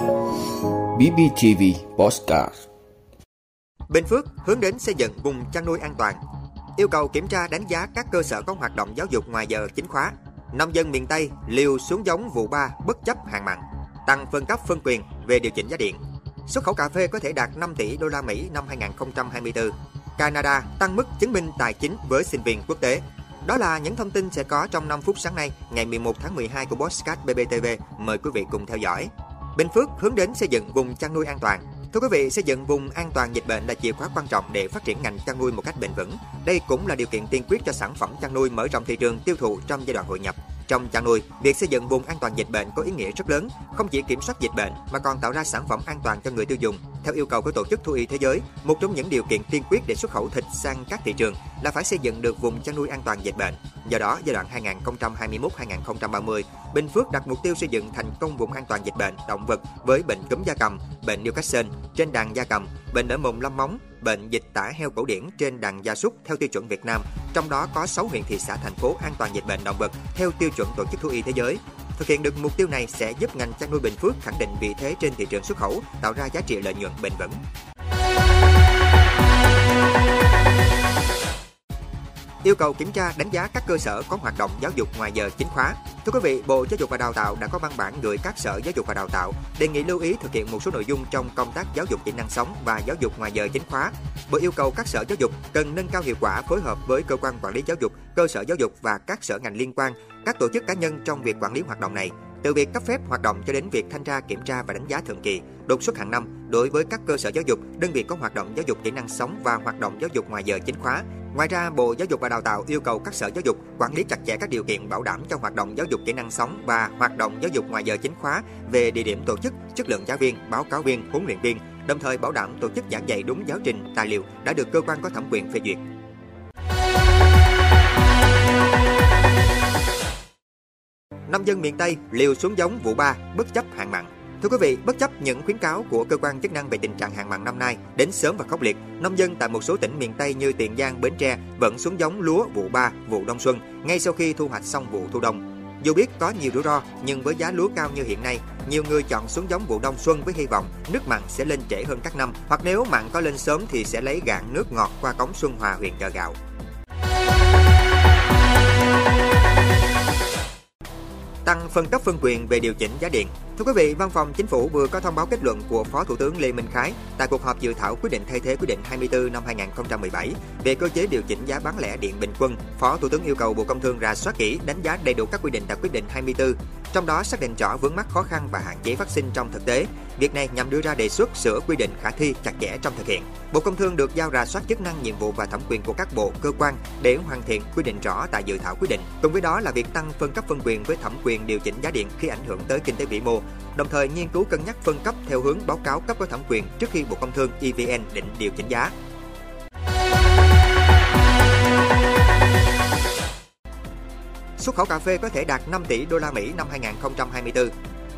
BBTV Postcard Bình Phước hướng đến xây dựng vùng chăn nuôi an toàn. Yêu cầu kiểm tra đánh giá các cơ sở có hoạt động giáo dục ngoài giờ chính khóa. Nông dân miền Tây liều xuống giống vụ 3 bất chấp hạn mặn. Tăng phân cấp phân quyền về điều chỉnh giá điện. Xuất khẩu cà phê có thể đạt 5 tỷ đô la Mỹ năm 2024. Canada tăng mức chứng minh tài chính với sinh viên quốc tế. Đó là những thông tin sẽ có trong 5 phút sáng nay, ngày 11 tháng 12 của Postcard BBTV. Mời quý vị cùng theo dõi. Bình Phước hướng đến xây dựng vùng chăn nuôi an toàn. Thưa quý vị, xây dựng vùng an toàn dịch bệnh là chìa khóa quan trọng để phát triển ngành chăn nuôi một cách bền vững. Đây cũng là điều kiện tiên quyết cho sản phẩm chăn nuôi mở rộng thị trường tiêu thụ trong giai đoạn hội nhập. Trong chăn nuôi, việc xây dựng vùng an toàn dịch bệnh có ý nghĩa rất lớn, không chỉ kiểm soát dịch bệnh mà còn tạo ra sản phẩm an toàn cho người tiêu dùng. Theo yêu cầu của Tổ chức Thú y Thế giới, một trong những điều kiện tiên quyết để xuất khẩu thịt sang các thị trường là phải xây dựng được vùng chăn nuôi an toàn dịch bệnh. Do đó, giai đoạn 2021-2030, Bình Phước đặt mục tiêu xây dựng thành công vùng an toàn dịch bệnh động vật với bệnh cúm gia cầm, bệnh Newcastle trên đàn gia cầm, bệnh ở mồm lâm móng, bệnh dịch tả heo cổ điển trên đàn gia súc theo tiêu chuẩn Việt Nam, trong đó có 6 huyện thị xã thành phố an toàn dịch bệnh động vật theo tiêu chuẩn Tổ chức Thú y Thế giới. Thực hiện được mục tiêu này sẽ giúp ngành chăn nuôi Bình Phước khẳng định vị thế trên thị trường xuất khẩu, tạo ra giá trị lợi nhuận bền vững. Yêu cầu kiểm tra đánh giá các cơ sở có hoạt động giáo dục ngoài giờ chính khóa. Thưa quý vị, Bộ Giáo dục và Đào tạo đã có văn bản gửi các sở giáo dục và đào tạo đề nghị lưu ý thực hiện một số nội dung trong công tác giáo dục kỹ năng sống và giáo dục ngoài giờ chính khóa. Bộ yêu cầu các sở giáo dục cần nâng cao hiệu quả phối hợp với cơ quan quản lý giáo dục, cơ sở giáo dục và các sở ngành liên quan, các tổ chức cá nhân trong việc quản lý hoạt động này. Từ việc cấp phép hoạt động cho đến việc thanh tra, kiểm tra và đánh giá thường kỳ, đột xuất hàng năm đối với các cơ sở giáo dục, đơn vị có hoạt động giáo dục kỹ năng sống và hoạt động giáo dục ngoài giờ chính khóa. Ngoài ra, Bộ Giáo dục và Đào tạo yêu cầu các sở giáo dục quản lý chặt chẽ các điều kiện bảo đảm cho hoạt động giáo dục kỹ năng sống và hoạt động giáo dục ngoài giờ chính khóa về địa điểm tổ chức, chất lượng giáo viên, báo cáo viên, huấn luyện viên, đồng thời bảo đảm tổ chức giảng dạy đúng giáo trình, tài liệu đã được cơ quan có thẩm quyền phê duyệt. Nông dân miền Tây liều xuống giống vụ 3 bất chấp hạn mặn. Thưa quý vị, bất chấp những khuyến cáo của cơ quan chức năng về tình trạng hạn mặn năm nay đến sớm và khốc liệt, nông dân tại một số tỉnh miền Tây như Tiền Giang, Bến Tre vẫn xuống giống lúa vụ 3, vụ đông xuân ngay sau khi thu hoạch xong vụ thu đông. Dù biết có nhiều rủi ro, nhưng với giá lúa cao như hiện nay, nhiều người chọn xuống giống vụ đông xuân với hy vọng nước mặn sẽ lên trễ hơn các năm, hoặc nếu mặn có lên sớm thì sẽ lấy gạn nước ngọt qua cống Xuân Hòa huyện chợ gạo. Tăng phân cấp phân quyền về điều chỉnh giá điện. Thưa quý vị, Văn phòng Chính phủ vừa có thông báo kết luận của Phó Thủ tướng Lê Minh Khái tại cuộc họp dự thảo quyết định thay thế quyết định 24 năm 2017 về cơ chế điều chỉnh giá bán lẻ điện bình quân. Phó Thủ tướng yêu cầu Bộ Công Thương rà soát kỹ, đánh giá đầy đủ các quy định tại quyết định 24, trong đó xác định rõ vướng mắc khó khăn và hạn chế phát sinh trong thực tế. Việc này nhằm đưa ra đề xuất sửa quy định khả thi chặt chẽ trong thực hiện. Bộ Công Thương được giao rà soát chức năng, nhiệm vụ và thẩm quyền của các bộ, cơ quan để hoàn thiện quy định rõ tại dự thảo quyết định. Cùng với đó là việc tăng phân cấp phân quyền với thẩm quyền điều chỉnh giá điện khi ảnh hưởng tới kinh tế vĩ mô, đồng thời nghiên cứu cân nhắc phân cấp theo hướng báo cáo cấp có thẩm quyền trước khi Bộ Công Thương EVN định điều chỉnh giá. Xuất khẩu cà phê có thể đạt 5 tỷ đô la Mỹ năm 2024.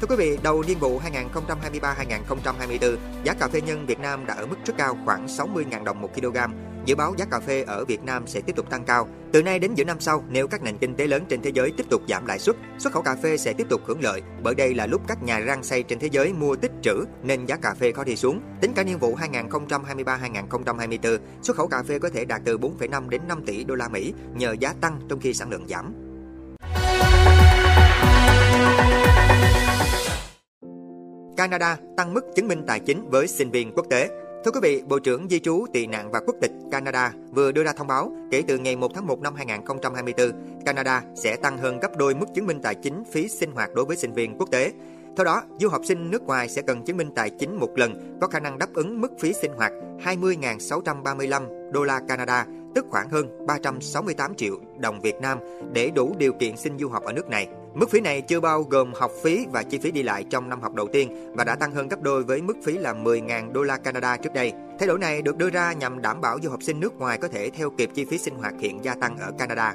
Thưa quý vị, đầu niên vụ 2023-2024, giá cà phê nhân Việt Nam đã ở mức rất cao khoảng 60.000 đồng một kg. Dự báo giá cà phê ở Việt Nam sẽ tiếp tục tăng cao. Từ nay đến giữa năm sau, nếu các nền kinh tế lớn trên thế giới tiếp tục giảm lãi suất, xuất khẩu cà phê sẽ tiếp tục hưởng lợi, bởi đây là lúc các nhà rang xay trên thế giới mua tích trữ nên giá cà phê khó đi xuống. Tính cả niên vụ 2023-2024, xuất khẩu cà phê có thể đạt từ 4,5 đến 5 tỷ đô la Mỹ nhờ giá tăng trong khi sản lượng giảm. Canada tăng mức chứng minh tài chính với sinh viên quốc tế. Thưa quý vị, Bộ trưởng Di trú, Tị nạn và Quốc tịch Canada vừa đưa ra thông báo kể từ ngày 1 tháng 1 năm 2024, Canada sẽ tăng hơn gấp đôi mức chứng minh tài chính phí sinh hoạt đối với sinh viên quốc tế. Theo đó, du học sinh nước ngoài sẽ cần chứng minh tài chính một lần có khả năng đáp ứng mức phí sinh hoạt 20.635 đô la Canada tức khoảng hơn 368 triệu đồng Việt Nam để đủ điều kiện xin du học ở nước này. Mức phí này chưa bao gồm học phí và chi phí đi lại trong năm học đầu tiên và đã tăng hơn gấp đôi với mức phí là 10.000 đô la Canada trước đây. Thay đổi này được đưa ra nhằm đảm bảo du học sinh nước ngoài có thể theo kịp chi phí sinh hoạt hiện gia tăng ở Canada.